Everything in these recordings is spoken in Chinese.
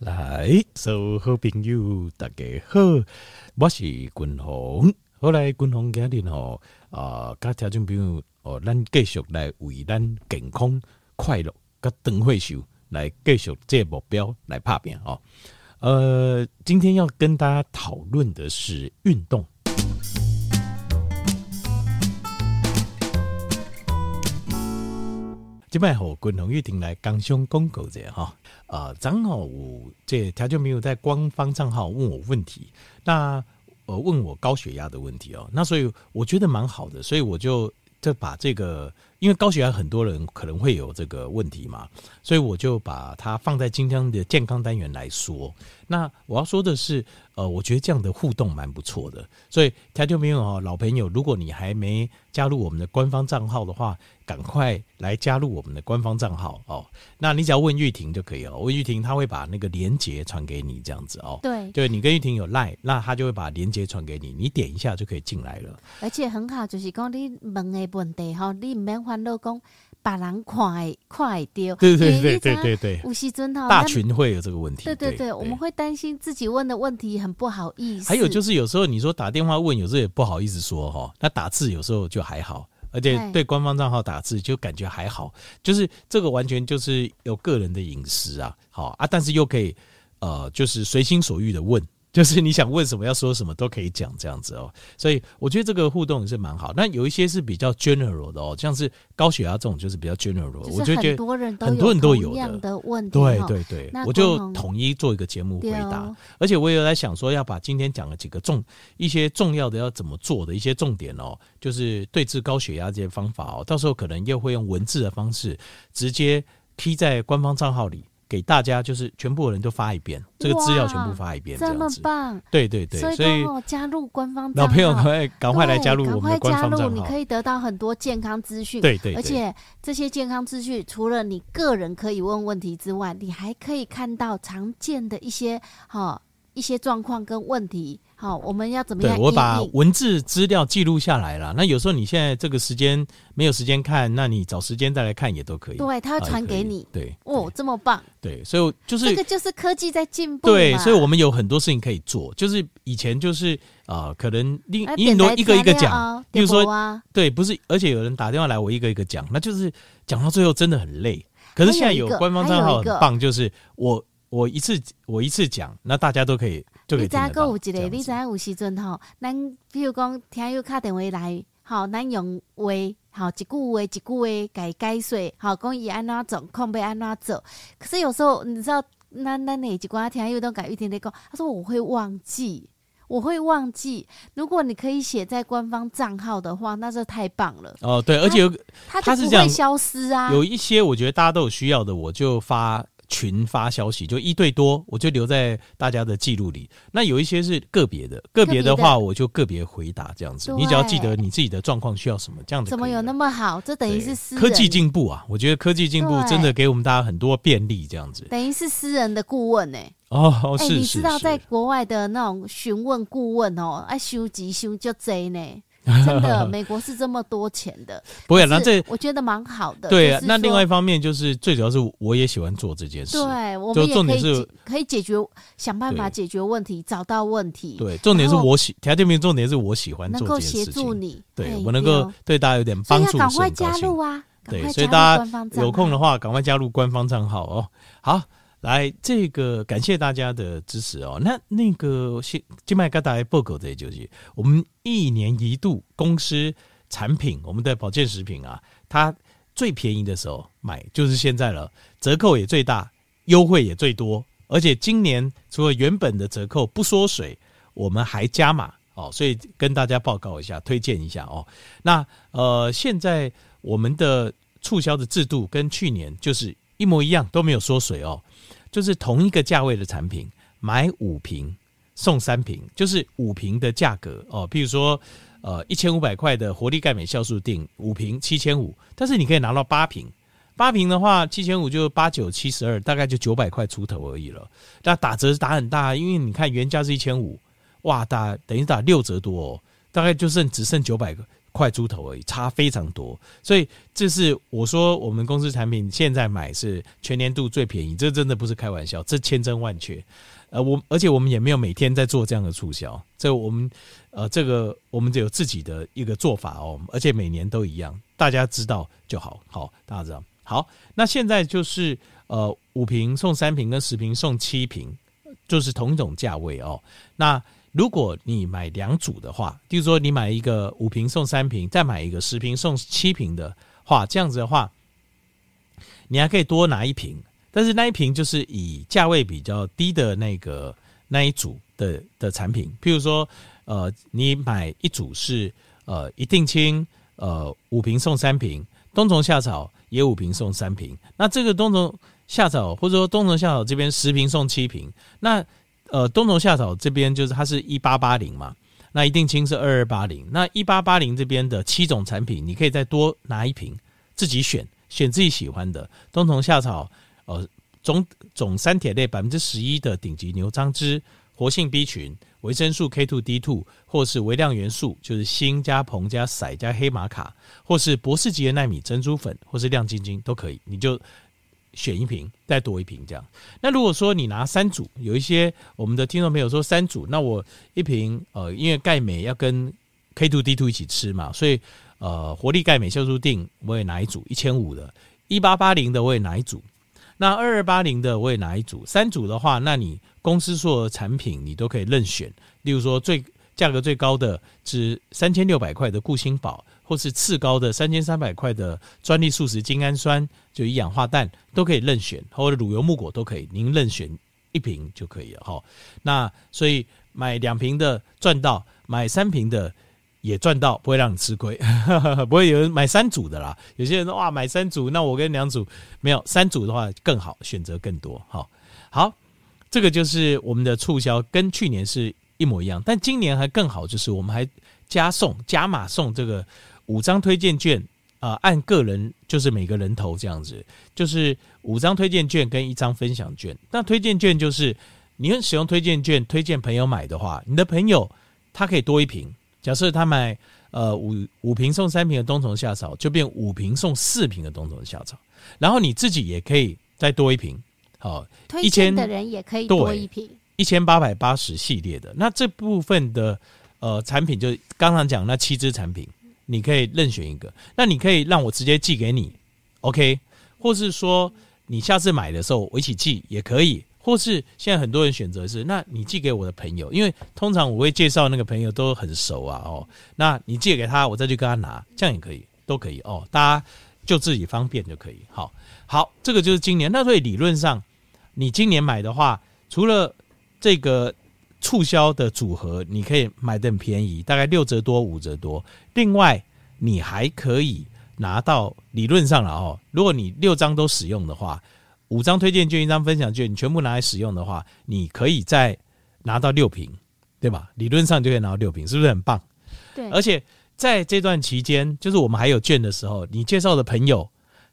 来，所有好朋友大家好，我是军鸿。后来军鸿今日吼啊，甲听众朋友哦，咱继续来为咱健康、快乐、甲长寿来继续这个目标来拍拼哦。呃，今天要跟大家讨论的是运动。今摆和君鸿一定来刚上广告者哈啊，正好我这他就没有在官方账号问我问题，那呃问我高血压的问题哦，那所以我觉得蛮好的，所以我就就把这个，因为高血压很多人可能会有这个问题嘛，所以我就把它放在今天的健康单元来说。那我要说的是，呃，我觉得这样的互动蛮不错的，所以条就没有哦，老朋友，如果你还没加入我们的官方账号的话。赶快来加入我们的官方账号哦！那你只要问玉婷就可以了，问玉婷，他会把那个连接传给你，这样子哦。对，对你跟玉婷有赖，那他就会把连接传给你，你点一下就可以进来了。而且很好，就是讲你问的问题哈，你唔免烦恼讲别人看会看会到。对对对对对对，吴锡尊哈，大群会有这个问题。对对对，我们会担心自己问的问题很不好意思。还有就是有时候你说打电话问，有时候也不好意思说哈，那打字有时候就还好。而且对官方账号打字就感觉还好，就是这个完全就是有个人的隐私啊，好啊，但是又可以呃，就是随心所欲的问。就是你想问什么要说什么都可以讲这样子哦，所以我觉得这个互动也是蛮好。那有一些是比较 general 的哦，像是高血压这种就是比较 general。我就觉得很多人都很多人都有的问题。对对对，我就统一做一个节目回答。而且我也有在想说，要把今天讲的几个重一些重要的要怎么做的一些重点哦，就是对治高血压这些方法哦，到时候可能又会用文字的方式直接贴在官方账号里。给大家就是全部人都发一遍，这个资料全部发一遍，这样子。这么棒！对对对，所以加入官方老朋友赶快赶快来加入我们的官方账号，你可以得到很多健康资讯。对对，而且这些健康资讯除了你个人可以问问题之外，你还可以看到常见的一些哈一些状况跟问题。好，我们要怎么样？对，我把文字资料记录下来了。那有时候你现在这个时间没有时间看，那你找时间再来看也都可以。对，他会传给你。对，哦，这么棒。对，所以就是这个就是科技在进步。对，所以我们有很多事情可以做。就是以前就是啊、呃，可能另很多一个一个讲，比如说对，不是，而且有人打电话来，我一个一个讲，那就是讲到最后真的很累。可是现在有官方账号很棒，就是我我一次我一次讲，那大家都可以。你知影阁有一个？你知影有时阵吼，咱比如讲听友打电话来，吼，咱用话，吼，一句话一句话改解说，吼，讲伊安怎做，控要安怎做。可是有时候你知道，咱咱那一寡听友都改一天天讲，他说我会忘记，我会忘记。如果你可以写在官方账号的话，那就太棒了。哦，对，而且有他就不会消失啊。有一些我觉得大家都有需要的，我就发。群发消息就一对多，我就留在大家的记录里。那有一些是个别的，个别的话我就个别回答这样子。你只要记得你自己的状况需要什么，这样子怎么有那么好？这等于是私人科技进步啊！我觉得科技进步真的给我们大家很多便利，这样子等于是私人的顾问呢、欸。哦，是、欸、你知道在国外的那种询问顾问哦，哎收集收就贼呢。真的，美国是这么多钱的。不会，那这我觉得蛮好的。对啊，那另外一方面就是最主要是我也喜欢做这件事。对，我们也可以可以解决，想办法解决问题，找到问题。对，重点是我喜，条件面重点是我喜欢做这件事情。能够协助你，对我能够对大家有点帮助，赶快加入啊！对，所以大家有空的话，赶快加入官方账号哦。好。来，这个感谢大家的支持哦。那那个新金麦疙瘩报告的就是我们一年一度公司产品，我们的保健食品啊，它最便宜的时候买就是现在了，折扣也最大，优惠也最多，而且今年除了原本的折扣不缩水，我们还加码哦，所以跟大家报告一下，推荐一下哦。那呃，现在我们的促销的制度跟去年就是一模一样，都没有缩水哦。就是同一个价位的产品，买五瓶送三瓶，就是五瓶的价格哦。譬如说，呃，一千五百块的活力钙镁酵素锭五瓶七千五，但是你可以拿到八瓶，八瓶的话七千五就八九七十二，大概就九百块出头而已了。那打折是打很大，因为你看原价是一千五，哇，打等于打六折多哦，大概就剩只剩九百个块猪头而已，差非常多。所以这是我说我们公司产品现在买是全年度最便宜，这真的不是开玩笑，这千真万确。呃，我而且我们也没有每天在做这样的促销，这我们呃这个我们就有自己的一个做法哦，而且每年都一样，大家知道就好，好，大家知道。好，那现在就是呃五瓶送三瓶跟十瓶送七瓶，就是同一种价位哦。那如果你买两组的话，就是说你买一个五瓶送三瓶，再买一个十瓶送七瓶的话，这样子的话，你还可以多拿一瓶。但是那一瓶就是以价位比较低的那个那一组的的产品，譬如说，呃，你买一组是呃一定亲，呃五瓶送三瓶，冬虫夏草也五瓶送三瓶。那这个冬虫夏草或者说冬虫夏草这边十瓶送七瓶，那呃冬虫夏草这边就是它是一八八零嘛，那一定清是二二八零，那一八八零这边的七种产品，你可以再多拿一瓶，自己选选自己喜欢的冬虫夏草。呃，总总三铁类百分之十一的顶级牛樟芝，活性 B 群，维生素 K two D two，或是微量元素，就是锌加硼加硒加黑玛卡，或是博士级的纳米珍珠粉，或是亮晶晶都可以，你就选一瓶，再多一瓶这样。那如果说你拿三组，有一些我们的听众朋友说三组，那我一瓶呃，因为钙镁要跟 K two D two 一起吃嘛，所以呃，活力钙镁酵素錠我也拿一组一千五的，一八八零的我也拿一组。那二二八零的我也拿一组，三组的话，那你公司做产品你都可以任选。例如说最价格最高的是三千六百块的固心宝，或是次高的三千三百块的专利素食精氨酸，就一氧化氮都可以任选，或者乳油木果都可以，您任选一瓶就可以了哈。那所以买两瓶的赚到，买三瓶的。也赚到，不会让你吃亏，不会有人买三组的啦。有些人说哇，买三组，那我跟两组没有三组的话更好，选择更多。好，好，这个就是我们的促销，跟去年是一模一样，但今年还更好，就是我们还加送加码送这个五张推荐券啊、呃，按个人就是每个人头这样子，就是五张推荐券跟一张分享券。那推荐券就是你用使用推荐券推荐朋友买的话，你的朋友他可以多一瓶。假设他买呃五五瓶送三瓶的冬虫夏草，就变五瓶送四瓶的冬虫夏草，然后你自己也可以再多一瓶，好，推荐的人也可以多一瓶，一千八百八十系列的。那这部分的呃产品，就刚刚讲那七支产品，你可以任选一个，那你可以让我直接寄给你，OK，或是说你下次买的时候我一起寄也可以。或是现在很多人选择是，那你寄给我的朋友，因为通常我会介绍那个朋友都很熟啊，哦，那你借给他，我再去跟他拿，这样也可以，都可以哦，大家就自己方便就可以。好，好，这个就是今年。那所以理论上，你今年买的话，除了这个促销的组合，你可以买的很便宜，大概六折多、五折多。另外，你还可以拿到理论上了哦，如果你六张都使用的话。五张推荐券，一张分享券，你全部拿来使用的话，你可以再拿到六瓶，对吧？理论上就可以拿到六瓶，是不是很棒？对。而且在这段期间，就是我们还有券的时候，你介绍的朋友，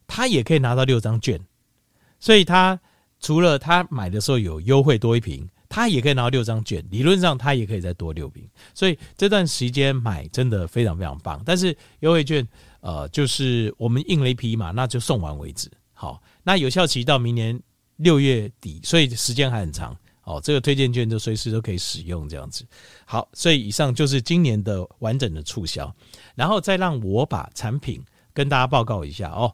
他也可以拿到六张券，所以他除了他买的时候有优惠多一瓶，他也可以拿到六张券。理论上他也可以再多六瓶，所以这段时间买真的非常非常棒。但是优惠券，呃，就是我们印了一批嘛，那就送完为止。好。那有效期到明年六月底，所以时间还很长哦。这个推荐券就随时都可以使用，这样子。好，所以以上就是今年的完整的促销，然后再让我把产品跟大家报告一下哦。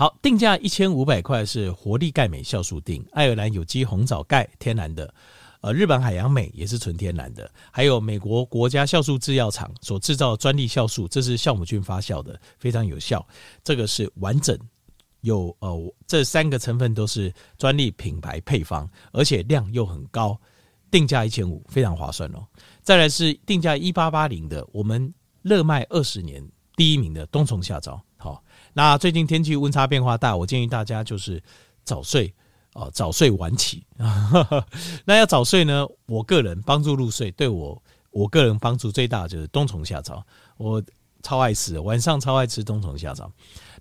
好，定价一千五百块是活力钙镁酵素锭，爱尔兰有机红枣钙天然的，呃，日本海洋镁也是纯天然的，还有美国国家酵素制药厂所制造专利酵素，这是酵母菌发酵的，非常有效。这个是完整。有呃，这三个成分都是专利品牌配方，而且量又很高，定价一千五，非常划算哦。再来是定价一八八零的，我们热卖二十年第一名的冬虫夏草。那最近天气温差变化大，我建议大家就是早睡哦，早睡晚起。那要早睡呢，我个人帮助入睡，对我我个人帮助最大就是冬虫夏草，我超爱吃，晚上超爱吃冬虫夏草。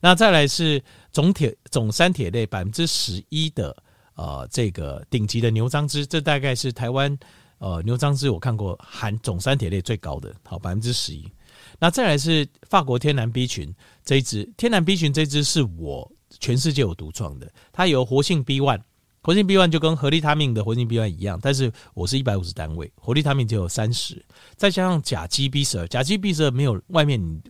那再来是总铁总三铁类百分之十一的呃这个顶级的牛樟芝，这大概是台湾呃牛樟芝我看过含总三铁类最高的，好百分之十一。那再来是法国天然 B 群这一支，天然 B 群这一支是我全世界我独创的，它有活性 B one，活性 B one 就跟合利他命的活性 B one 一样，但是我是一百五十单位，活利他命只有三十，再加上甲基 B 十二，甲基 B 十二没有外面你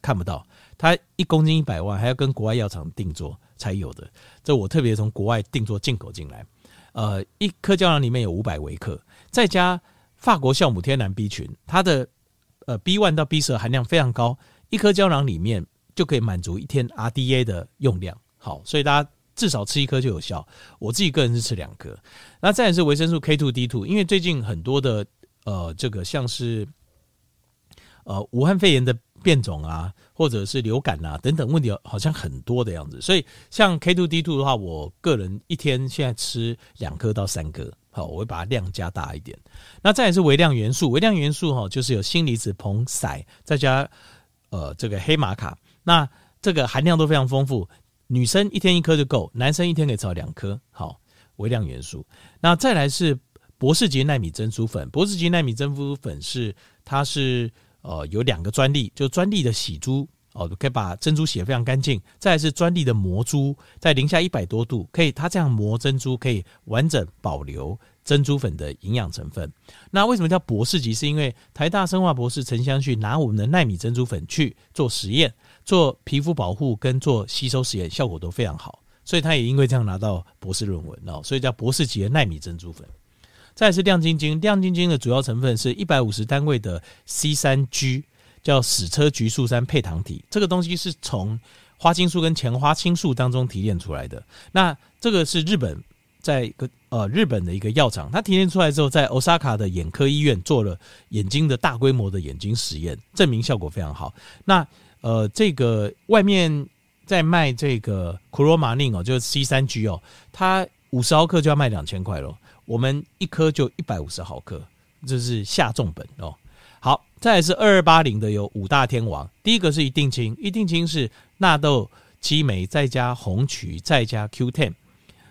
看不到，它一公斤一百万，还要跟国外药厂定做才有的，这我特别从国外定做进口进来，呃，一颗胶囊里面有五百微克，再加法国酵母天然 B 群，它的呃 B one 到 B 十含量非常高，一颗胶囊里面就可以满足一天 RDA 的用量。好，所以大家至少吃一颗就有效。我自己个人是吃两颗。那再来是维生素 K two D two，因为最近很多的呃这个像是呃武汉肺炎的变种啊，或者是流感啊等等问题，好像很多的样子。所以像 K two D two 的话，我个人一天现在吃两颗到三颗。好，我会把它量加大一点。那再来是微量元素，微量元素哈，就是有锌离子硼硒，再加呃这个黑玛卡，那这个含量都非常丰富。女生一天一颗就够，男生一天可以吃两颗。好，微量元素。那再来是博士级纳米珍珠粉，博士级纳米珍珠粉是它是呃有两个专利，就专利的洗珠哦，可以把珍珠洗得非常干净。再是专利的磨珠，在零下一百多度，可以它这样磨珍珠可以完整保留珍珠粉的营养成分。那为什么叫博士级？是因为台大生化博士陈香旭拿我们的纳米珍珠粉去做实验。做皮肤保护跟做吸收实验效果都非常好，所以他也因为这样拿到博士论文哦，所以叫博士级的纳米珍珠粉。再是亮晶晶，亮晶晶的主要成分是一百五十单位的 C 三 G，叫矢车菊素三配糖体，这个东西是从花青素跟前花青素当中提炼出来的。那这个是日本在一个呃日本的一个药厂，它提炼出来之后，在 Osaka 的眼科医院做了眼睛的大规模的眼睛实验，证明效果非常好。那呃，这个外面在卖这个库洛马宁哦，就是 C 三 G 哦，它五十毫克就要卖两千块咯。我们一颗就一百五十毫克，这是下重本哦。好，再来是二二八零的有五大天王，第一个是一定清，一定清是纳豆激酶再加红曲再加 Q10，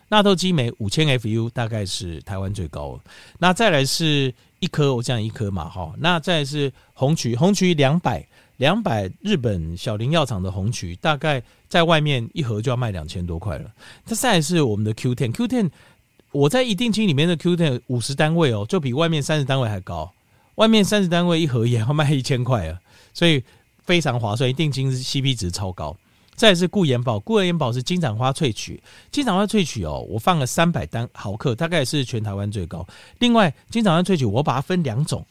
纳豆激酶五千 FU 大概是台湾最高。那再来是一颗，我讲一颗嘛哈。那再来是红曲，红曲两百。两百日本小林药厂的红曲，大概在外面一盒就要卖两千多块了。它再来是我们的 Q ten，Q ten，我在一定清里面的 Q ten 五十单位哦，就比外面三十单位还高。外面三十单位一盒也要卖一千块啊，所以非常划算。定金是 CP 值超高。再是固颜宝，固颜宝是金盏花萃取，金盏花萃取哦，我放了三百单毫克，大概是全台湾最高。另外，金盏花萃取我把它分两种，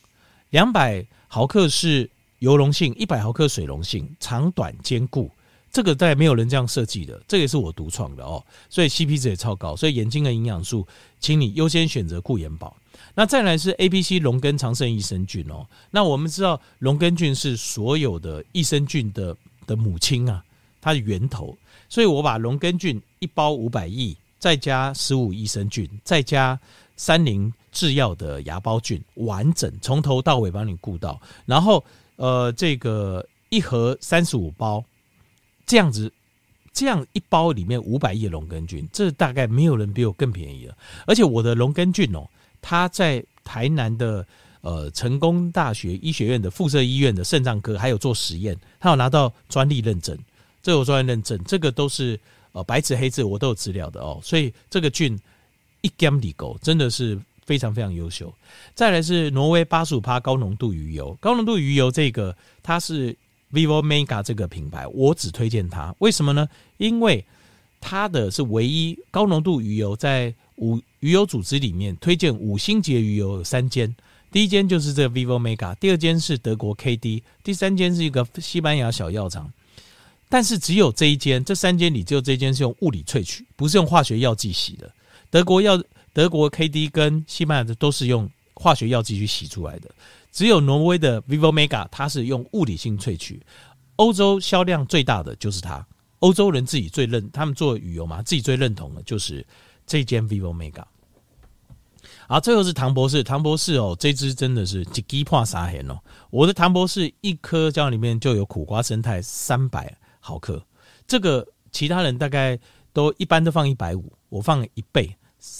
两百毫克是。油溶性一百毫克水溶性，长短兼顾，这个在没有人这样设计的，这个也是我独创的哦，所以 CP 值也超高，所以眼睛的营养素，请你优先选择固眼宝。那再来是 A、B、C 龙根长生益生菌哦，那我们知道龙根菌是所有的益生菌的的母亲啊，它的源头，所以我把龙根菌一包五百亿，再加十五益生菌，再加三菱制药的芽孢菌，完整从头到尾帮你顾到，然后。呃，这个一盒三十五包，这样子，这样一包里面五百亿龙根菌，这大概没有人比我更便宜了。而且我的龙根菌哦，它在台南的呃成功大学医学院的附设医院的肾脏科还有做实验，它有拿到专利认证，这有专利认证，这个都是呃白纸黑字我都有资料的哦。所以这个菌一 gam 里狗真的是。非常非常优秀，再来是挪威八十五趴高浓度鱼油，高浓度鱼油这个它是 Vivo Mega 这个品牌，我只推荐它，为什么呢？因为它的是唯一高浓度鱼油，在五鱼油组织里面推荐五星级鱼油有三间，第一间就是这个 Vivo Mega，第二间是德国 KD，第三间是一个西班牙小药厂，但是只有这一间，这三间里只有这间是用物理萃取，不是用化学药剂洗的，德国药。德国 KD 跟西班牙的都是用化学药剂去洗出来的，只有挪威的 Vivo Mega 它是用物理性萃取。欧洲销量最大的就是它，欧洲人自己最认，他们做旅游嘛，自己最认同的就是这间 Vivo Mega。好，最后是唐博士，唐博士哦，这支真的是一支破三千哦。我的唐博士一颗胶囊里面就有苦瓜生态三百毫克，这个其他人大概都一般都放一百五，我放了一倍。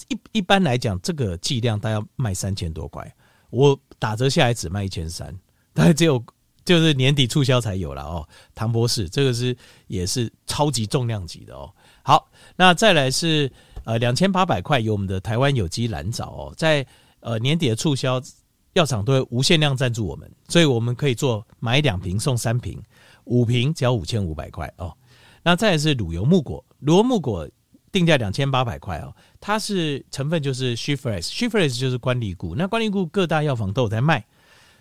一一般来讲，这个剂量大概要卖三千多块，我打折下来只卖一千三，大概只有就是年底促销才有了哦。唐博士，这个是也是超级重量级的哦。好，那再来是呃两千八百块有我们的台湾有机蓝藻哦，在呃年底的促销，药厂都会无限量赞助我们，所以我们可以做买两瓶送三瓶，五瓶只要五千五百块哦。那再来是乳油木果，乳油木果定价两千八百块哦，它是成分就是 She-Fresh，She-Fresh 就是关荔菇，那关荔菇各大药房都有在卖，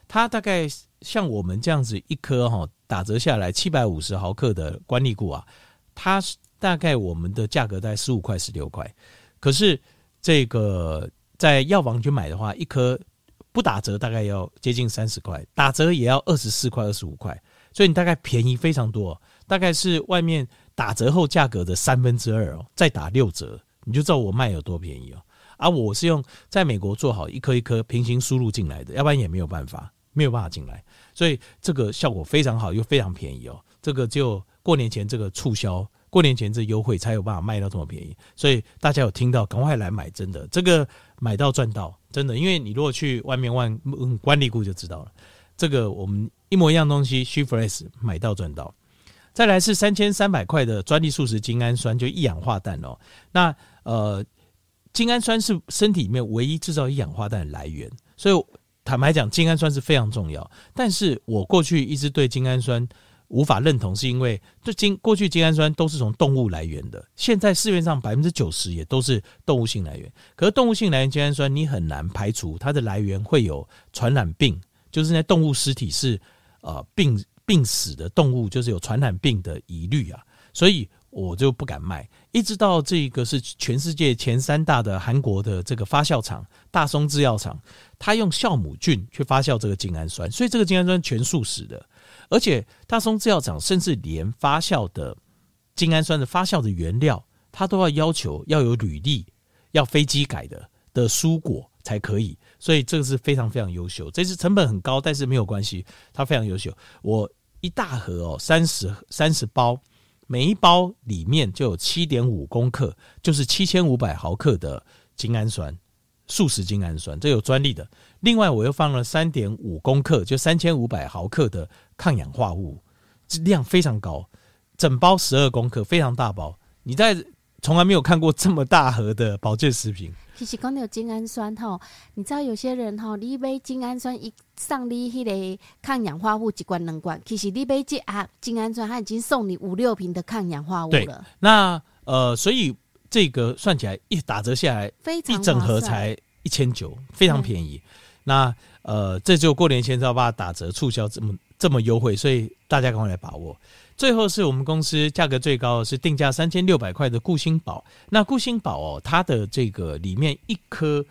它大概像我们这样子一颗哈打折下来七百五十毫克的关荔菇啊，它大概我们的价格在十五块十六块，可是这个在药房去买的话，一颗不打折大概要接近三十块，打折也要二十四块二十五块，所以你大概便宜非常多。大概是外面打折后价格的三分之二哦，再打六折，你就知道我卖有多便宜哦。而我是用在美国做好一颗一颗平行输入进来的，要不然也没有办法，没有办法进来。所以这个效果非常好，又非常便宜哦。这个就过年前这个促销，过年前这优惠才有办法卖到这么便宜。所以大家有听到，赶快来买，真的，这个买到赚到，真的。因为你如果去外面问关荔菇就知道了，这个我们一模一样东西，She-Fresh 买到赚到。再来是三千三百块的专利素食精氨酸，就一氧化氮哦。那呃，精氨酸是身体里面唯一制造一氧化氮的来源，所以坦白讲，精氨酸是非常重要。但是我过去一直对精氨酸无法认同，是因为这精过去精氨酸都是从动物来源的，现在市面上百分之九十也都是动物性来源。可是动物性来源精氨酸，你很难排除它的来源会有传染病，就是那动物尸体是呃病。病死的动物就是有传染病的疑虑啊，所以我就不敢卖。一直到这个是全世界前三大的韩国的这个发酵厂大松制药厂，他用酵母菌去发酵这个精氨酸，所以这个精氨酸全素食的。而且大松制药厂甚至连发酵的精氨酸的发酵的原料，他都要要求要有履历，要非基改的的蔬果才可以。所以这个是非常非常优秀，这是成本很高，但是没有关系，它非常优秀。我一大盒哦，三十三十包，每一包里面就有七点五公克，就是七千五百毫克的精氨酸，素食精氨酸，这有专利的。另外我又放了三点五公克，就三千五百毫克的抗氧化物，量非常高，整包十二公克，非常大包。你在从来没有看过这么大盒的保健食品。其实讲到精氨酸吼，你知道有些人吼，你买精氨酸一送你迄个抗氧化物一罐两罐，其实你买这啊精氨酸，它已经送你五六瓶的抗氧化物了。那呃，所以这个算起来一打折下来，非常一整盒才一千九，非常便宜。那呃，这就过年前才要把它打折促销这么这么优惠，所以大家赶快来把握。最后是我们公司价格最高的是定价三千六百块的固心宝。那固心宝哦，它的这个里面一颗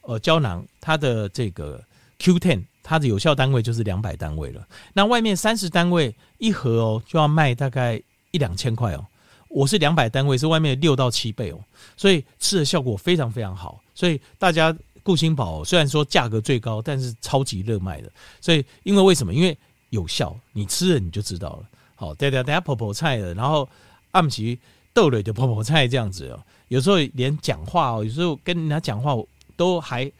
呃胶囊，它的这个 Q10，它的有效单位就是两百单位了。那外面三十单位一盒哦，就要卖大概一两千块哦。我是两百单位，是外面六到七倍哦，所以吃的效果非常非常好。所以大家固心宝虽然说价格最高，但是超级热卖的。所以因为为什么？因为有效，你吃了你就知道了。哦，对对，等下婆婆菜的，然后暗时豆类的婆婆菜这样子哦。有时候连讲话哦，有时候跟人家讲话都还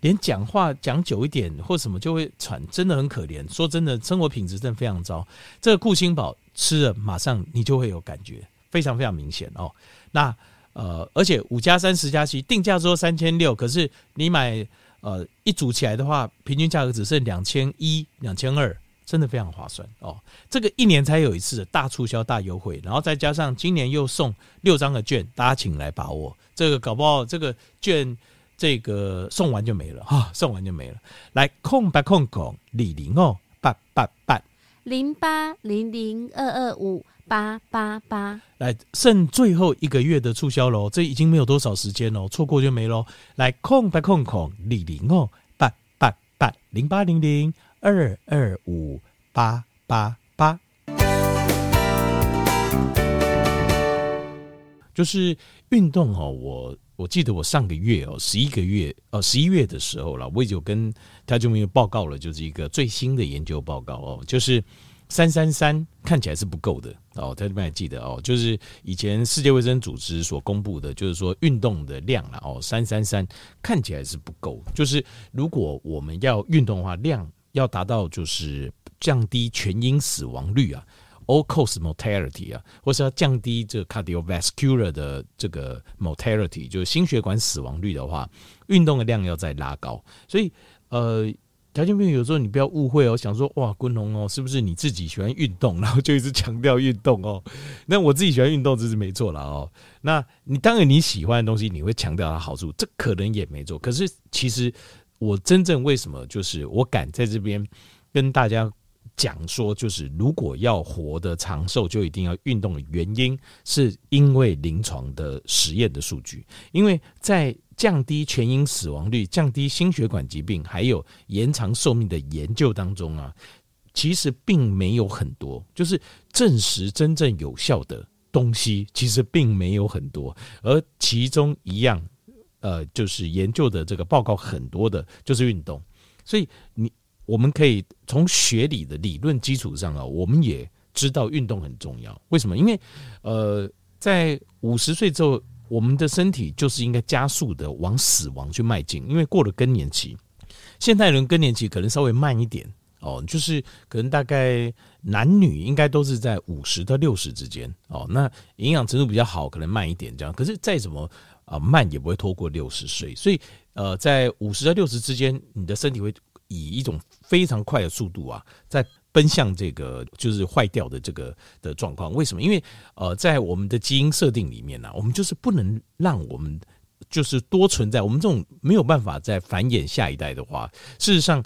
连讲话讲久一点或什么就会喘，真的很可怜。说真的，生活品质真的非常糟。这个固心宝吃了，马上你就会有感觉，非常非常明显哦。那呃，而且五加三十加七定价说三千六，可是你买呃一组起来的话，平均价格只剩两千一、两千二。真的非常划算哦！这个一年才有一次的大促销、大优惠，然后再加上今年又送六张的券，大家请来把握。这个搞不好这个券这个送完就没了哈，送完就没了。来空八空空李零哦八八八零八零零二二五八八八，来剩最后一个月的促销喽，这已经没有多少时间喽，错过就没喽。来空八空空李零哦八八八零八零零。二二五八八八，就是运动哦。我我记得我上个月哦，十一个月哦，十一月的时候了，我已经跟他就没有报告了，就是一个最新的研究报告哦，就是三三三看起来是不够的哦。他这边还记得哦，就是以前世界卫生组织所公布的，就是说运动的量了哦，三三三看起来是不够。就是如果我们要运动的话，量。要达到就是降低全因死亡率啊，all cause mortality 啊，或是要降低这个 cardiovascular 的这个 mortality，就是心血管死亡率的话，运动的量要再拉高。所以，呃，条件病有时候你不要误会哦，想说哇，昆龙哦，是不是你自己喜欢运动，然后就一直强调运动哦？那我自己喜欢运动这是没错了哦。那你当然你喜欢的东西，你会强调它好处，这可能也没错。可是其实我真正为什么就是我敢在这边跟大家。讲说就是，如果要活得长寿，就一定要运动的原因，是因为临床的实验的数据，因为在降低全因死亡率、降低心血管疾病，还有延长寿命的研究当中啊，其实并没有很多，就是证实真正有效的东西，其实并没有很多，而其中一样，呃，就是研究的这个报告很多的，就是运动，所以你。我们可以从学理的理论基础上啊，我们也知道运动很重要。为什么？因为，呃，在五十岁之后，我们的身体就是应该加速的往死亡去迈进。因为过了更年期，现代人更年期可能稍微慢一点哦，就是可能大概男女应该都是在五十到六十之间哦。那营养程度比较好，可能慢一点这样。可是再怎么啊慢，也不会拖过六十岁。所以，呃，在五十到六十之间，你的身体会。以一种非常快的速度啊，在奔向这个就是坏掉的这个的状况。为什么？因为呃，在我们的基因设定里面呢、我们就是不能让我们就是多存在。我们这种没有办法再繁衍下一代的话，事实上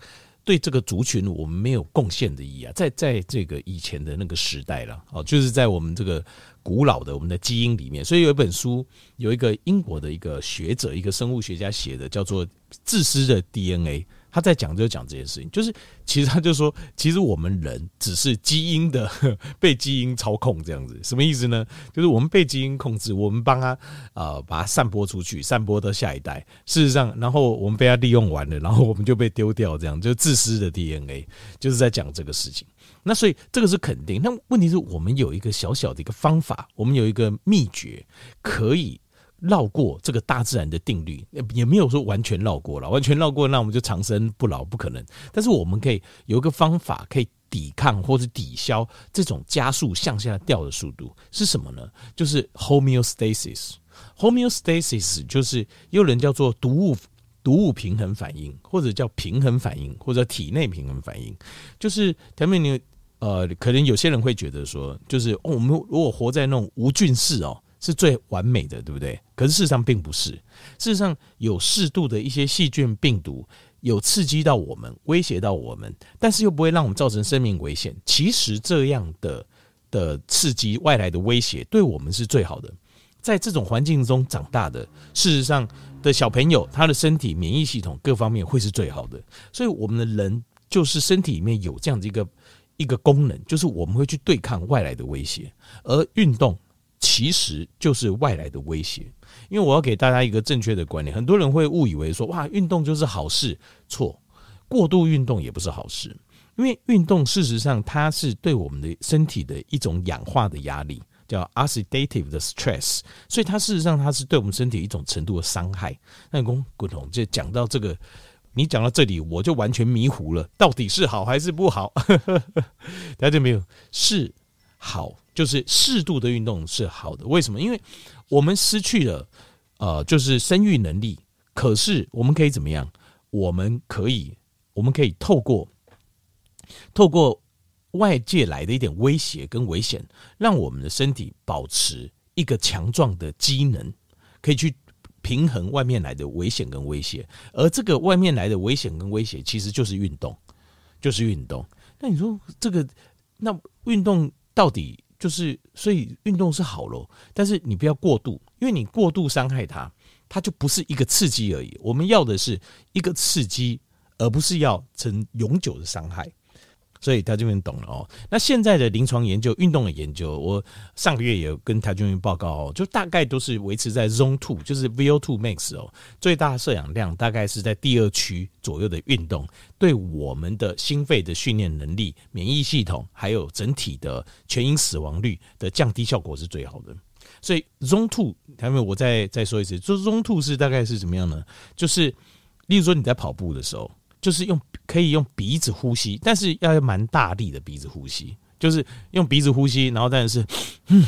对这个族群我们没有贡献的意义啊。在在这个以前的那个时代了，哦，就是在我们这个古老的我们的基因里面。所以有一本书，有一个英国的一个学者，一个生物学家写的，叫做《自私的 DNA》。他在讲就讲这件事情，就是其实他就说，其实我们人只是基因的 被基因操控这样子，什么意思呢？就是我们被基因控制，我们帮他呃把它散播出去，散播到下一代。事实上，然后我们被他利用完了，然后我们就被丢掉，这样就自私的 DNA，就是在讲这个事情。那所以这个是肯定。那问题是我们有一个小小的一个方法，我们有一个秘诀可以。绕过这个大自然的定律，也没有说完全绕过了，完全绕过，那我们就长生不老，不可能。但是我们可以有一个方法，可以抵抗或者抵消这种加速向下掉的速度，是什么呢？就是 homeostasis。homeostasis 就是有人叫做毒物毒物平衡反应，或者叫平衡反应，或者体内平衡反应。就是前面你呃，可能有些人会觉得说，就是，我们如果活在那种无菌室哦。是最完美的，对不对？可是事实上并不是。事实上，有适度的一些细菌、病毒有刺激到我们，威胁到我们，但是又不会让我们造成生命危险。其实这样的的刺激、外来的威胁，对我们是最好的。在这种环境中长大的，事实上的小朋友，他的身体免疫系统各方面会是最好的。所以，我们的人就是身体里面有这样的一个一个功能，就是我们会去对抗外来的威胁，而运动。其实就是外来的威胁，因为我要给大家一个正确的观念，很多人会误以为说，哇，运动就是好事，错，过度运动也不是好事，因为运动事实上它是对我们的身体的一种氧化的压力，叫 oxidative 的 stress，所以它事实上它是对我们身体一种程度的伤害。那公古董就讲到这个，你讲到这里我就完全迷糊了，到底是好还是不好？大家就没有是好。就是适度的运动是好的，为什么？因为我们失去了呃，就是生育能力。可是我们可以怎么样？我们可以，我们可以透过透过外界来的一点威胁跟危险，让我们的身体保持一个强壮的机能，可以去平衡外面来的危险跟威胁。而这个外面来的危险跟威胁，其实就是运动，就是运动。那你说这个，那运动到底？就是，所以运动是好咯，但是你不要过度，因为你过度伤害它，它就不是一个刺激而已。我们要的是一个刺激，而不是要成永久的伤害。所以他这边懂了哦。那现在的临床研究，运动的研究，我上个月也有跟台中医报告哦，就大概都是维持在 Zone Two，就是 VO Two Max 哦，最大摄氧量大概是在第二区左右的运动，对我们的心肺的训练能力、免疫系统，还有整体的全因死亡率的降低效果是最好的。所以 Zone Two，台面我再再说一次，就 Zone Two 是大概是怎么样呢？就是例如说你在跑步的时候。就是用可以用鼻子呼吸，但是要蛮大力的鼻子呼吸，就是用鼻子呼吸，然后但是嗯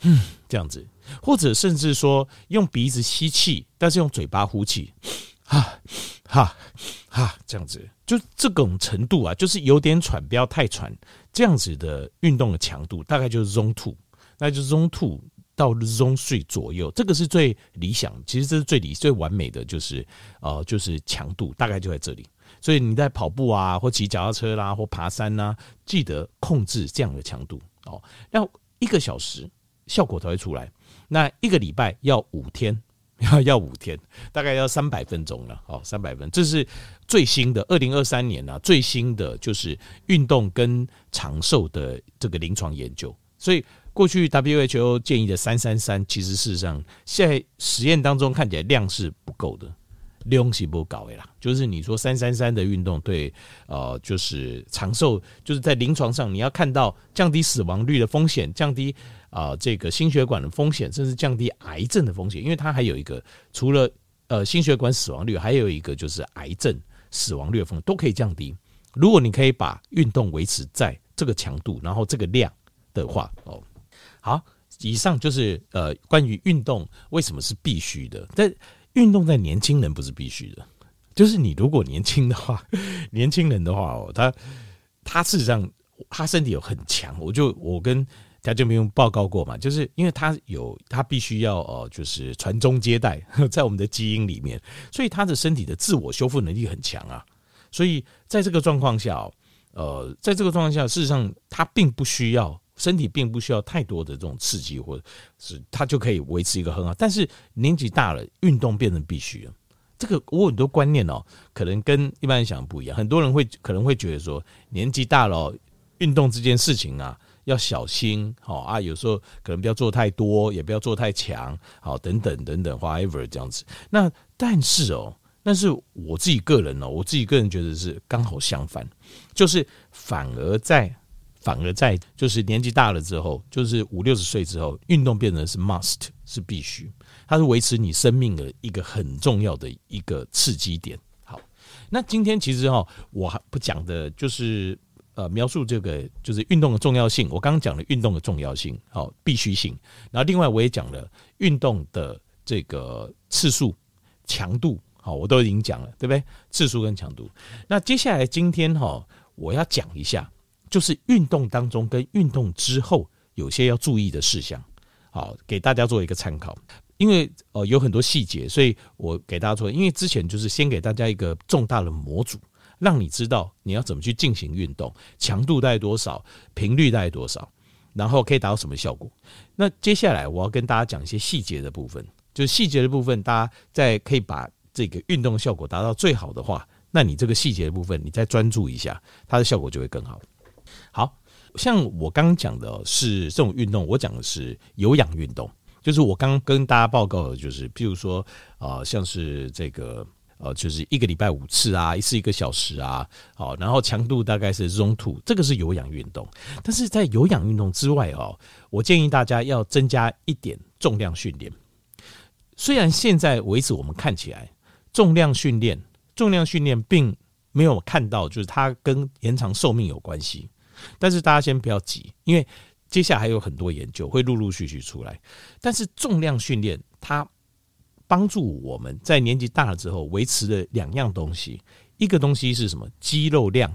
嗯这样子，或者甚至说用鼻子吸气，但是用嘴巴呼气，哈哈哈这样子，就这种程度啊，就是有点喘，不要太喘，这样子的运动的强度大概就是 Zone Two，那就是 Zone Two。到 Zone Three 左右，这个是最理想。其实这是最理最完美的，就是呃，就是强度大概就在这里。所以你在跑步啊，或骑脚踏车啦，或爬山呐、记得控制这样的强度哦。要一个小时效果才会出来。那一个礼拜要五天，要 要五天，大概要三百分钟了。哦，三百分，这是最新的二零二三年啊，最新的就是运动跟长寿的这个临床研究。所以。过去 WHO 建议的三三三，其实事实上现在实验当中看起来量是不够的，量是不够的啦。就是你说三三三的运动对呃，就是长寿，就是在临床上你要看到降低死亡率的风险，降低啊、这个心血管的风险，甚至降低癌症的风险。因为它还有一个除了呃心血管死亡率，还有一个就是癌症死亡率的风险都可以降低。如果你可以把运动维持在这个强度，然后这个量的话，哦。好，以上就是呃关于运动为什么是必须的。但运动在年轻人不是必须的，就是你如果年轻的话，年轻人的话哦，他他事实上他身体有很强，我就我跟他就没有报告过嘛，就是因为他有他必须要呃就是传宗接代，在我们的基因里面，所以他的身体的自我修复能力很强啊。所以在这个状况下，呃，在这个状况下，事实上他并不需要。身体并不需要太多的这种刺激，或者是它就可以维持一个很好。但是年纪大了，运动变成必须了。这个我很多观念哦，可能跟一般人想的不一样。很多人会可能会觉得说，年纪大了，运动这件事情啊要小心，好啊，有时候可能不要做太多，也不要做太强，好等等等等，whatever 这样子。那但是哦，但是我自己个人哦，我自己个人觉得是刚好相反，就是反而在。反而在就是年纪大了之后，就是五六十岁之后，运动变成是 must 是必须，它是维持你生命的一个很重要的一个刺激点。好，那今天其实哈，我还不讲的就是呃描述这个就是运动的重要性。我刚刚讲了运动的重要性，好必须性。然后另外我也讲了运动的这个次数、强度，好我都已经讲了，对不对？次数跟强度。那接下来今天哈，我要讲一下。就是运动当中跟运动之后有些要注意的事项，好，给大家做一个参考。因为呃有很多细节，所以我给大家做。因为之前就是先给大家一个重大的模组，让你知道你要怎么去进行运动，强度大概多少，频率大概多少，然后可以达到什么效果。那接下来我要跟大家讲一些细节的部分，就是细节的部分，大家在可以把这个运动效果达到最好的话，那你这个细节的部分，你再专注一下，它的效果就会更好。好像我刚刚讲的是这种运动，我讲的是有氧运动，就是我刚跟大家报告的，就是譬如说啊、呃，像是这个呃，就是一个礼拜五次啊，一次一个小时啊，好，然后强度大概是 Zone Two，这个是有氧运动。但是在有氧运动之外哦，我建议大家要增加一点重量训练。虽然现在为止我们看起来重量训练，重量训练并没有看到就是它跟延长寿命有关系。但是大家先不要急，因为接下来还有很多研究会陆陆续续出来。但是重量训练它帮助我们在年纪大了之后维持的两样东西，一个东西是什么？肌肉量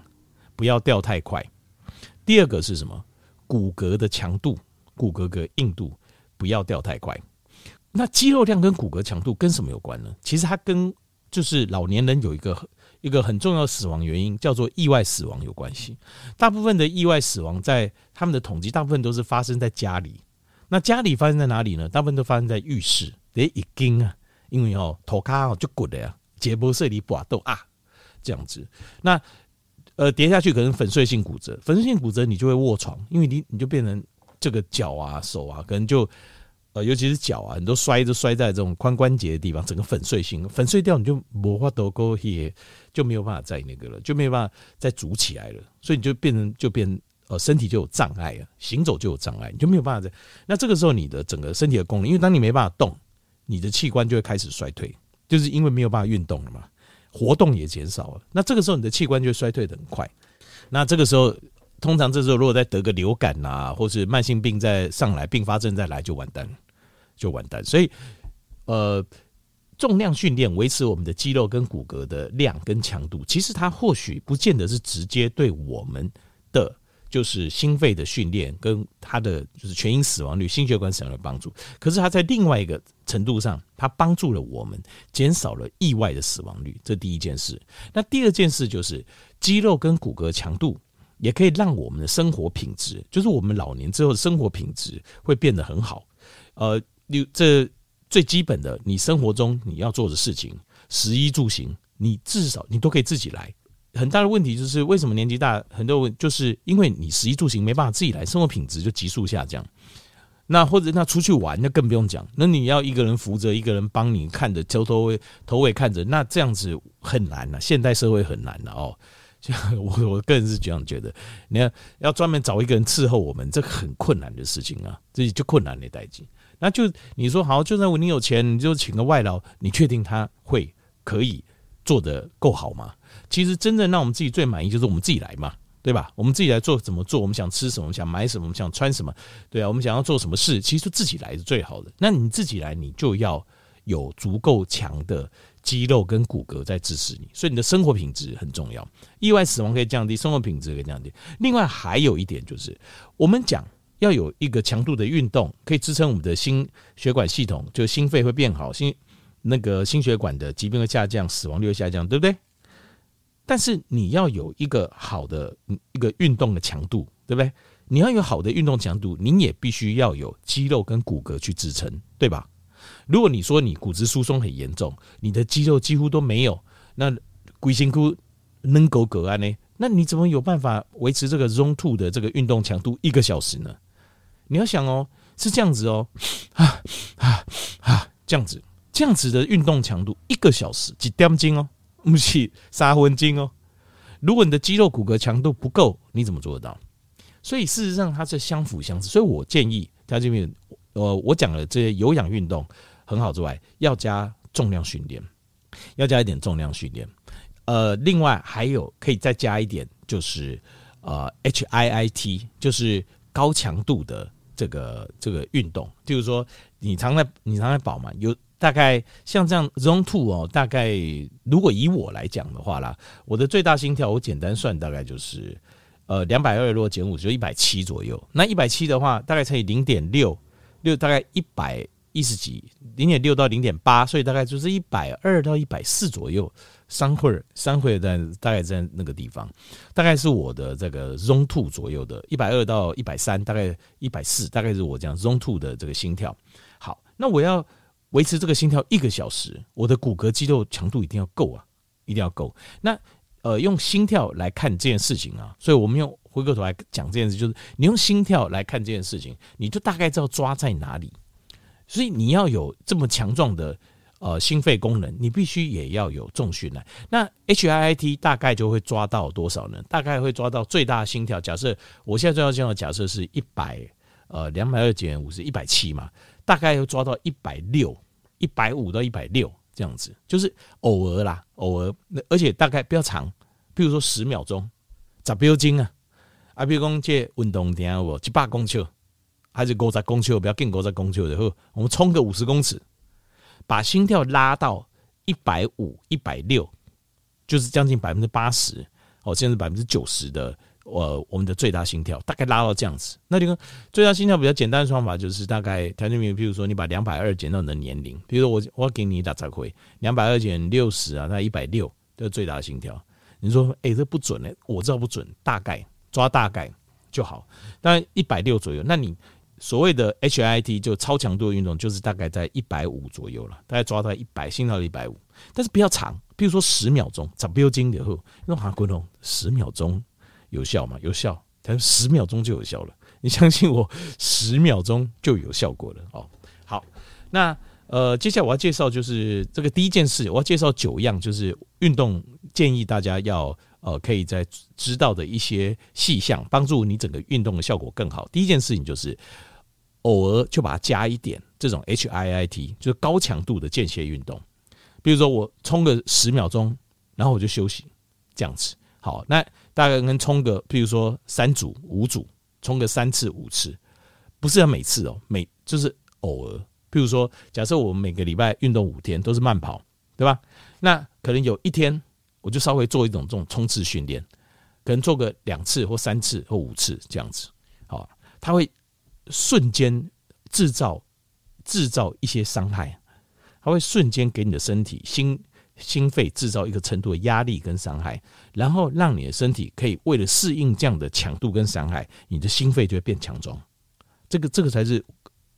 不要掉太快。第二个是什么？骨骼的强度、骨骼的硬度不要掉太快。那肌肉量跟骨骼强度跟什么有关呢？其实它跟就是老年人有一个。一个很重要的死亡原因叫做意外死亡有关系。大部分的意外死亡在他们的统计，大部分都是发生在家里。那家里发生在哪里呢？大部分都发生在浴室。得，一惊啊，因为哦，头卡哦就滚了呀，结膜碎离拔豆啊，这样子。那呃跌下去可能粉碎性骨折，粉碎性骨折你就会卧床，因为你你就变成这个脚啊手啊，可能就。呃，尤其是脚啊，很多摔就摔在这种髋关节的地方，整个粉碎性粉碎掉，你就无法度过去，就没有办法再那个了，就没有办法再组起来了，所以你就变成就变呃身体就有障碍了，行走就有障碍，你就没有办法再。那这个时候你的整个身体的功能，因为当你没办法动，你的器官就会开始衰退，就是因为没有办法运动了嘛。活动也减少了。那这个时候你的器官就衰退的很快。那这个时候，通常这时候如果再得个流感啊，或是慢性病再上来，并发症再来就完蛋了，就完蛋。所以，呃。重量训练维持我们的肌肉跟骨骼的量跟强度，其实它或许不见得是直接对我们的就是心肺的训练跟它的就是全因死亡率、心血管死亡的帮助。可是它在另外一个程度上，它帮助了我们减少了意外的死亡率。这第一件事。那第二件事就是肌肉跟骨骼强度也可以让我们的生活品质，就是我们老年之后的生活品质会变得很好。呃，你这。最基本的，你生活中你要做的事情，食衣住行，你至少你都可以自己来。很大的问题就是，为什么年纪大，很多问就是因为你食衣住行没办法自己来，生活品质就急速下降。那或者那出去玩，那更不用讲。那你要一个人扶着，一个人帮你看着，头头尾头尾看着，那这样子很难了。现代社会很难了哦。我我个人是这样觉得，你要要专门找一个人伺候我们，这很困难的事情啊，这就困难的代际。那就你说好，就算你有钱，你就请个外劳，你确定他会可以做得够好吗？其实真正让我们自己最满意，就是我们自己来嘛，对吧？我们自己来做怎么做？我们想吃什么？想买什么？我们想穿什么？对啊，我们想要做什么事？其实自己来是最好的。那你自己来，你就要有足够强的肌肉跟骨骼在支持你，所以你的生活品质很重要。意外死亡可以降低，生活品质可以降低。另外还有一点就是，我们讲。要有一个强度的运动，可以支撑我们的心血管系统，就心肺会变好，心那个心血管的疾病会下降，死亡率会下降，对不对？但是你要有一个好的一个运动的强度，对不对？你要有好的运动强度，你也必须要有肌肉跟骨骼去支撑，对吧？如果你说你骨质疏松很严重，你的肌肉几乎都没有，那龟辛苦能够隔安呢？那你怎么有办法维持这个 Zone Two 的这个运动强度一个小时呢？你要想哦，是这样子哦，啊啊啊，这样子，这样子的运动强度一个小时几点钟哦，不是三分钟哦。如果你的肌肉骨骼强度不够，你怎么做得到？所以事实上它是相辅相成。所以我建议在这边，呃，我讲的这些有氧运动很好之外，要加重量训练，要加一点重量训练。呃，另外还有可以再加一点，就是呃 HIIT，就是高强度的。这个这个运动，就是说你常在你常在跑嘛，有大概像这样 Zone Two 哦，大概如果以我来讲的话啦，我的最大心跳我简单算大概就是呃两百二，如果减五就一百七左右。那一百七的话，大概乘以零点六六，大概一百一十几，零点六到零点八，所以大概就是一百二到一百四左右。三会儿三会儿在大概在那个地方，大概是我的这个 Zone Two 左右的，一百二到一百三，大概一百四，大概是我这样 Zone Two 的这个心跳。好，那我要维持这个心跳一个小时，我的骨骼肌肉强度一定要够啊，一定要够。那呃，用心跳来看这件事情啊，所以我们用回过头来讲这件事，就是你用心跳来看这件事情，你就大概知道抓在哪里。所以你要有这么强壮的。呃，心肺功能你必须也要有重训来。那 HIIT 大概就会抓到多少呢？大概会抓到最大心跳。假设我现在最大心跳假设是一百，呃，两百二减五是一百七嘛，大概要抓到一百六、一百五到一百六这样子，就是偶尔啦，偶尔。那而且大概比较长，比如说十秒钟，十秒钟啊，啊，比如讲这运动点我一百公尺，还是五十公尺，不要更五十公尺的，好，我们冲个五十公尺。把心跳拉到一百五、一百六，就是将近百分之八十哦，甚至百分之九十的呃，我们的最大心跳大概拉到这样子。那这个最大心跳比较简单的方法就是大概，谭俊明，比如说你把两百二减到你的年龄，比如说我我给你打杂回两百二减六十啊，那一百六的最大心跳。你说哎、欸，这不准呢、我知道不准，大概抓大概就好。当然一百六左右，那你。所谓的 HIT 就超强度的运动，就是大概在一百五左右了，大概抓到一百，心跳一百五，但是不要长，比如说十秒钟，十秒钟以后，那韩国人十秒钟有效吗？有效，他说十秒钟就有效了，你相信我，十秒钟就有效果了哦。好，那呃，接下来我要介绍就是这个第一件事，我要介绍九样就是运动建议大家要。呃，可以在知道的一些细项，帮助你整个运动的效果更好。第一件事情就是，偶尔就把它加一点这种 HIIT，就是高强度的间歇运动。比如说我冲个十秒钟，然后我就休息，这样子。好，那大概跟冲个，譬如说三组、五组，冲个三次、五次，不是要每次哦，每就是偶尔。譬如说，假设我们每个礼拜运动五天都是慢跑，对吧？那可能有一天我就稍微做一种这种冲刺训练，可能做个两次或三次或五次这样子。好，它会瞬间制造制造一些伤害，它会瞬间给你的身体心。心肺制造一个程度的压力跟伤害，然后让你的身体可以为了适应这样的强度跟伤害，你的心肺就会变强壮。这个这个才是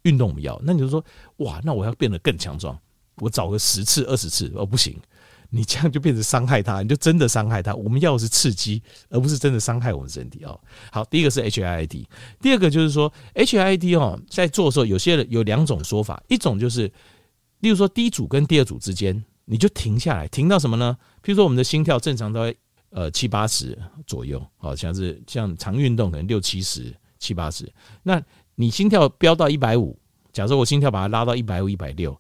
运动我们要。那你就说，哇，那我要变得更强壮，我找个十次二十次哦，不行，你这样就变成伤害他，你就真的伤害他。我们要的是刺激，而不是真的伤害我们身体哦。好，第一个是 HIIT，第二个就是说 HIIT 哦，在做的时候，有些人有两种说法，一种就是，例如说第一组跟第二组之间。你就停下来，停到什么呢？譬如说，我们的心跳正常都在呃七八十左右，好像是像常运动可能六七十、七八十。那你心跳飙到一百五，假设我心跳把它拉到一百五、一百六，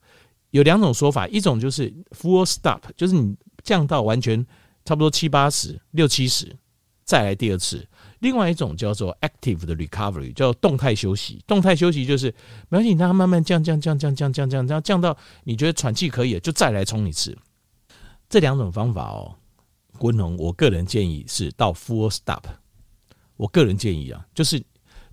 有两种说法，一种就是 full stop，就是你降到完全差不多七八十、六七十，再来第二次。另外一种叫做 active 的 recovery，叫动态休息。动态休息就是没关系，你让它慢慢降降降降降降降，然后降到你觉得喘气可以了，就再来冲一次。这两种方法哦，国文红，我个人建议是到 full stop。我个人建议啊，就是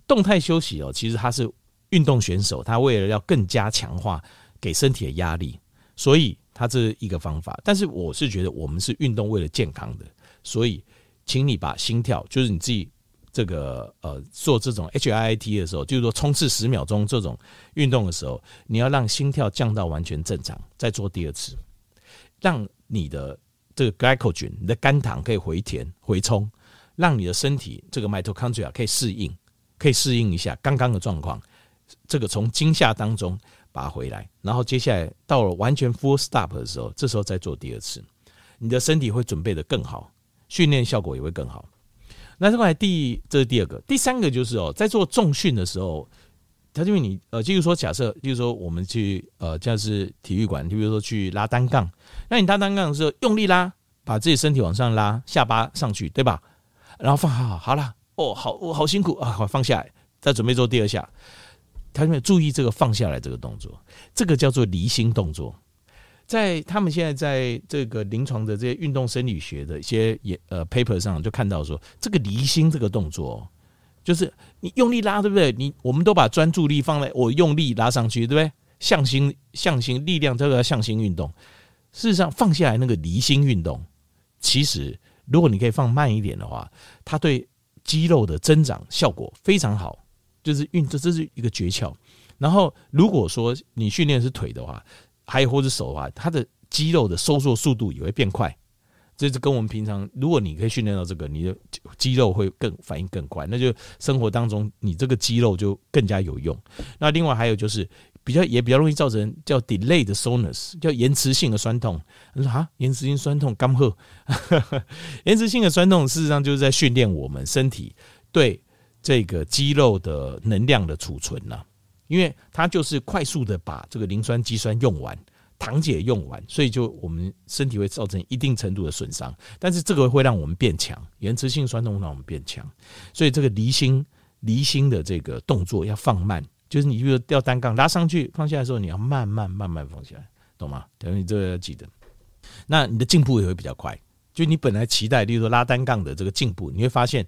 动态休息哦，其实它是运动选手，他为了要更加强化给身体的压力，所以它这是一个方法。但是我是觉得我们是运动为了健康的，所以请你把心跳，就是你自己。这个呃，做这种 HIIT 的时候，就是说冲刺十秒钟这种运动的时候，你要让心跳降到完全正常，再做第二次，让你的这个 glycogen，你的肝糖可以回填回充，让你的身体这个 mitochondria 可以适应，可以适应一下刚刚的状况。这个从惊吓当中拔回来，然后接下来到了完全 full stop 的时候，这时候再做第二次，你的身体会准备得更好，训练效果也会更好。那另外第这是第二个，第三个就是哦，在做重训的时候，他就问你呃，就是说假设，就是说我们去呃，像是体育馆，就比如说去拉单杠，那你拉单杠的时候用力拉，把自己身体往上拉，下巴上去，对吧？然后放好，好了，哦，好，我好辛苦啊，好放下来，再准备做第二下，他有没有注意这个放下来这个动作？这个叫做离心动作。在他们现在在这个临床的这些运动生理学的一些也呃 paper 上就看到说，这个离心这个动作，就是你用力拉，对不对？你我们都把专注力放在我用力拉上去，对不对？向心向心力量，这个向心运动。事实上，放下来那个离心运动，其实如果你可以放慢一点的话，它对肌肉的增长效果非常好，就是运这这是一个诀窍。然后如果说你训练是腿的话，还有或者手啊，它的肌肉的收缩速度也会变快，这是跟我们平常，如果你可以训练到这个，你的肌肉会更反应更快，那就生活当中你这个肌肉就更加有用。那另外还有就是比较也比较容易造成叫 delay 的 soreness，叫延迟性的酸痛。你说啊，延迟性酸痛刚好，延迟性的酸痛事实上就是在训练我们身体对这个肌肉的能量的储存呐。因为它就是快速的把这个磷酸肌酸用完，糖解用完，所以就我们身体会造成一定程度的损伤。但是这个会让我们变强，延迟性酸痛让我们变强。所以这个离心离心的这个动作要放慢，就是你比如吊单杠拉上去放下来的时候，你要慢慢慢慢放下来，懂吗？等于你这个要记得，那你的进步也会比较快。就你本来期待，例如说拉单杠的这个进步，你会发现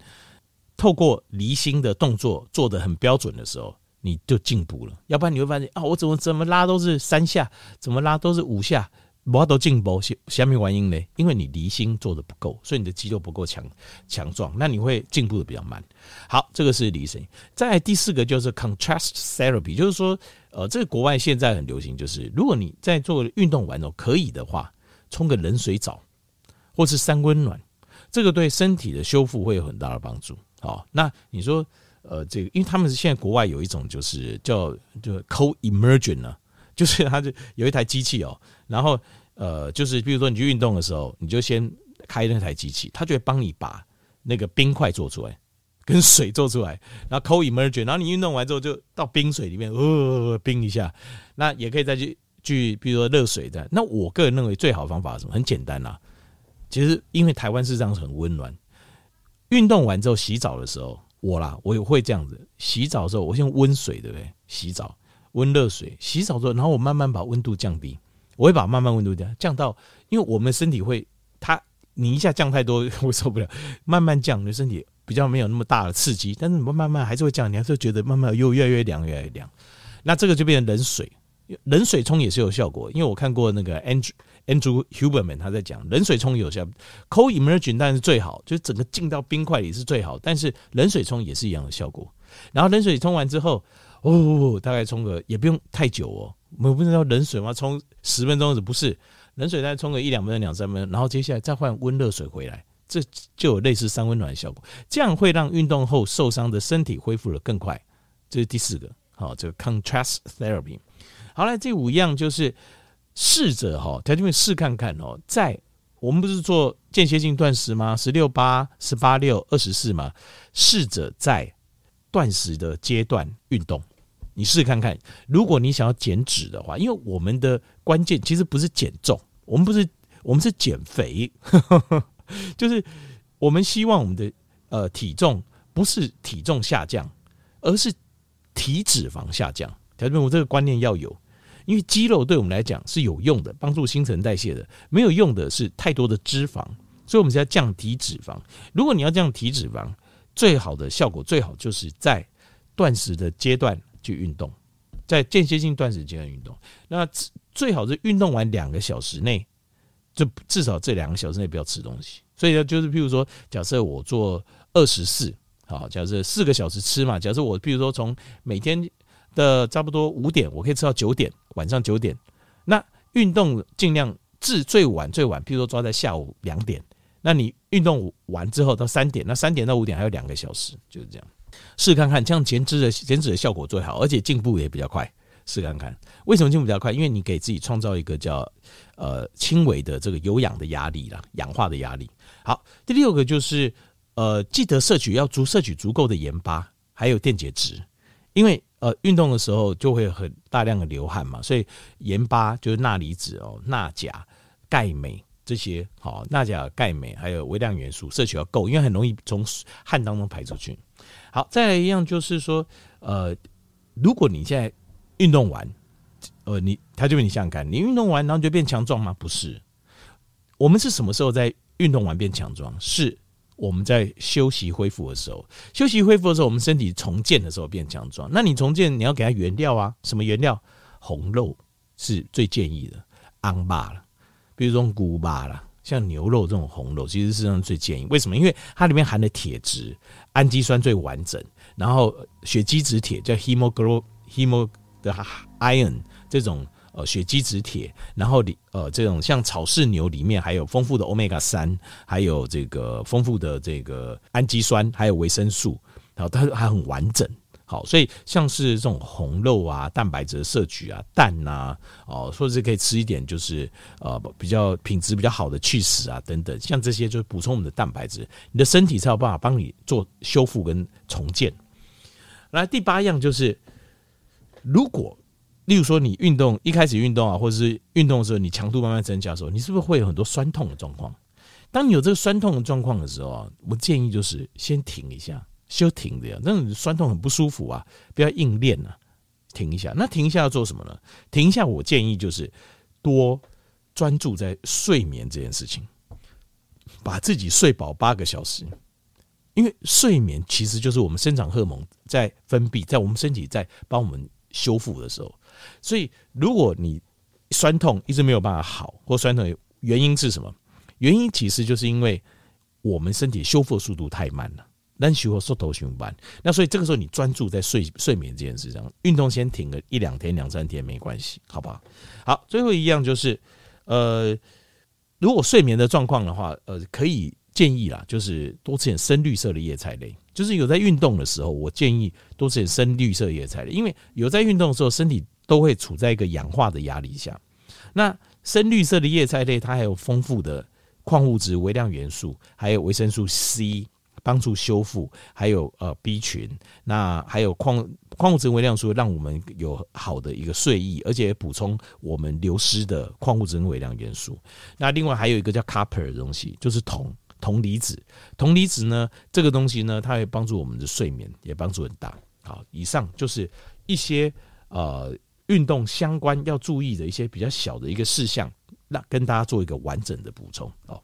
透过离心的动作做得很标准的时候。你就进步了，要不然你会发现啊，我怎么怎么拉都是三下，怎么拉都是五下，我都进步，下面原因呢？因为你离心做的不够，所以你的肌肉不够强强壮，那你会进步的比较慢。好，这个是离心。再来第四个就是 contrast therapy，就是说，呃，这个国外现在很流行，就是如果你在做运动完哦，可以的话，冲个冷水澡，或是三温暖，这个对身体的修复会有很大的帮助。好，那你说。呃，这个，因为他们是现在国外有一种就是叫就 cold immersion 呢，就是它就有一台机器哦，然后呃，就是比如说你去运动的时候，你就先开那台机器，它就会帮你把那个冰块做出来，跟水做出来，然后 cold immersion，然后你运动完之后就到冰水里面，呃，冰一下，那也可以再去去，比如说热水的。那我个人认为最好的方法是什么？很简单呐，其实因为台湾事实上很温暖，运动完之后洗澡的时候，我啦，我也会这样子。洗澡的时候，我先温水，对不对？洗澡温热水，洗澡之后，然后我慢慢把温度降低，我会把慢慢温度降降到，因为我们身体会，它你一下降太多 我受不了，慢慢降，你的身体比较没有那么大的刺激，但是你慢慢还是会降，你还是会觉得慢慢又越来越凉，越来越凉。那这个就变成冷水。冷水冲也是有效果，因为我看过那个 Andrew Andrew Huberman 他在讲冷水冲有效，Cold Immersion 当然是最好，就是整个浸到冰块里是最好，但是冷水冲也是一样的效果。然后冷水冲完之后，哦，大概冲个也不用太久哦，我们不知道冷水吗？冲十分钟不是？冷水大概冲个一两分钟、两三分钟，然后接下来再换温热水回来，这就有类似三温暖的效果，这样会让运动后受伤的身体恢复得更快。这是第四个，好，这个 Contrast Therapy。好了，这五样就是试着哈，条件面试看看哦。在我们不是做间歇性断食吗？十六八、十八六、二十四嘛。试着在断食的阶段运动，你试试看看。如果你想要减脂的话，因为我们的关键其实不是减重，我们不是，我们是减肥，就是我们希望我们的呃体重不是体重下降，而是体脂肪下降。条件面，我这个观念要有。因为肌肉对我们来讲是有用的，帮助新陈代谢的；没有用的是太多的脂肪，所以我们是要降体脂肪。如果你要降体脂肪，最好的效果最好就是在断食的阶段去运动，在间歇性断食阶段运动。那最好是运动完两个小时内，就至少这两个小时内不要吃东西。所以呢，就是譬如说，假设我做二十四，好，假设四个小时吃嘛。假设我譬如说从每天的差不多五点，我可以吃到九点。晚上九点，那运动尽量至最晚最晚，譬如说抓在下午两点。那你运动完之后到三点，那三点到五点还有两个小时，就是这样。试看看，这样减脂的减脂的效果最好，而且进步也比较快。试看看，为什么进步比较快？因为你给自己创造一个叫呃轻微的这个有氧的压力啦，氧化的压力。好，第六个就是呃记得摄取要足摄取足够的盐巴，还有电解质，因为。呃，运动的时候就会很大量的流汗嘛，所以盐巴就是钠离子哦，钠、钾、钙、镁这些好，钠、钾、钙、镁还有微量元素摄取要够，因为很容易从汗当中排出去。好，再来一样就是说，呃，如果你现在运动完，呃，你他就问你想想看，你运动完然后就变强壮吗？不是，我们是什么时候在运动完变强壮？是。我们在休息恢复的时候，休息恢复的时候，我们身体重建的时候变强壮。那你重建，你要给它原料啊，什么原料？红肉是最建议的，昂巴了，比如说古巴啦，像牛肉这种红肉，其实是上最建议。为什么？因为它里面含的铁质、氨基酸最完整，然后血基质铁叫 hemoglobin hemo 的 iron 这种。呃，血基质铁，然后里呃，这种像草饲牛里面还有丰富的欧米伽三，还有这个丰富的这个氨基酸，还有维生素，然后它还很完整。好，所以像是这种红肉啊，蛋白质的摄取啊，蛋呐、哦，或者是可以吃一点，就是呃比较品质比较好的起司啊等等，像这些就是补充我们的蛋白质，你的身体才有办法帮你做修复跟重建。来，第八样就是如果。例如说，你运动一开始运动啊，或者是运动的时候，你强度慢慢增加的时候，你是不是会有很多酸痛的状况？当你有这个酸痛的状况的时候啊，我建议就是先停一下，休停这样，那种酸痛很不舒服啊，不要硬练啊，停一下。那停一下要做什么呢？停一下，我建议就是多专注在睡眠这件事情，把自己睡饱八个小时，因为睡眠其实就是我们生长荷尔蒙在分泌，在我们身体在帮我们修复的时候。所以，如果你酸痛一直没有办法好，或酸痛原因是什么？原因其实就是因为我们身体修复速度太慢了，难修复缩头循环。那所以这个时候你专注在睡睡眠这件事上，运动先停个一两天、两三天没关系，好不好？好，最后一样就是，呃，如果睡眠的状况的话，呃，可以建议啦，就是多吃点深绿色的叶菜类。就是有在运动的时候，我建议多吃点深绿色叶菜类，因为有在运动的时候，身体都会处在一个氧化的压力下。那深绿色的叶菜类，它还有丰富的矿物质、微量元素，还有维生素 C，帮助修复，还有呃 B 群，那还有矿矿物质微量素，让我们有好的一个睡意，而且补充我们流失的矿物质跟微量元素。那另外还有一个叫 copper 的东西，就是铜铜离子。铜离子呢，这个东西呢，它会帮助我们的睡眠，也帮助很大。好，以上就是一些呃运动相关要注意的一些比较小的一个事项，那跟大家做一个完整的补充哦。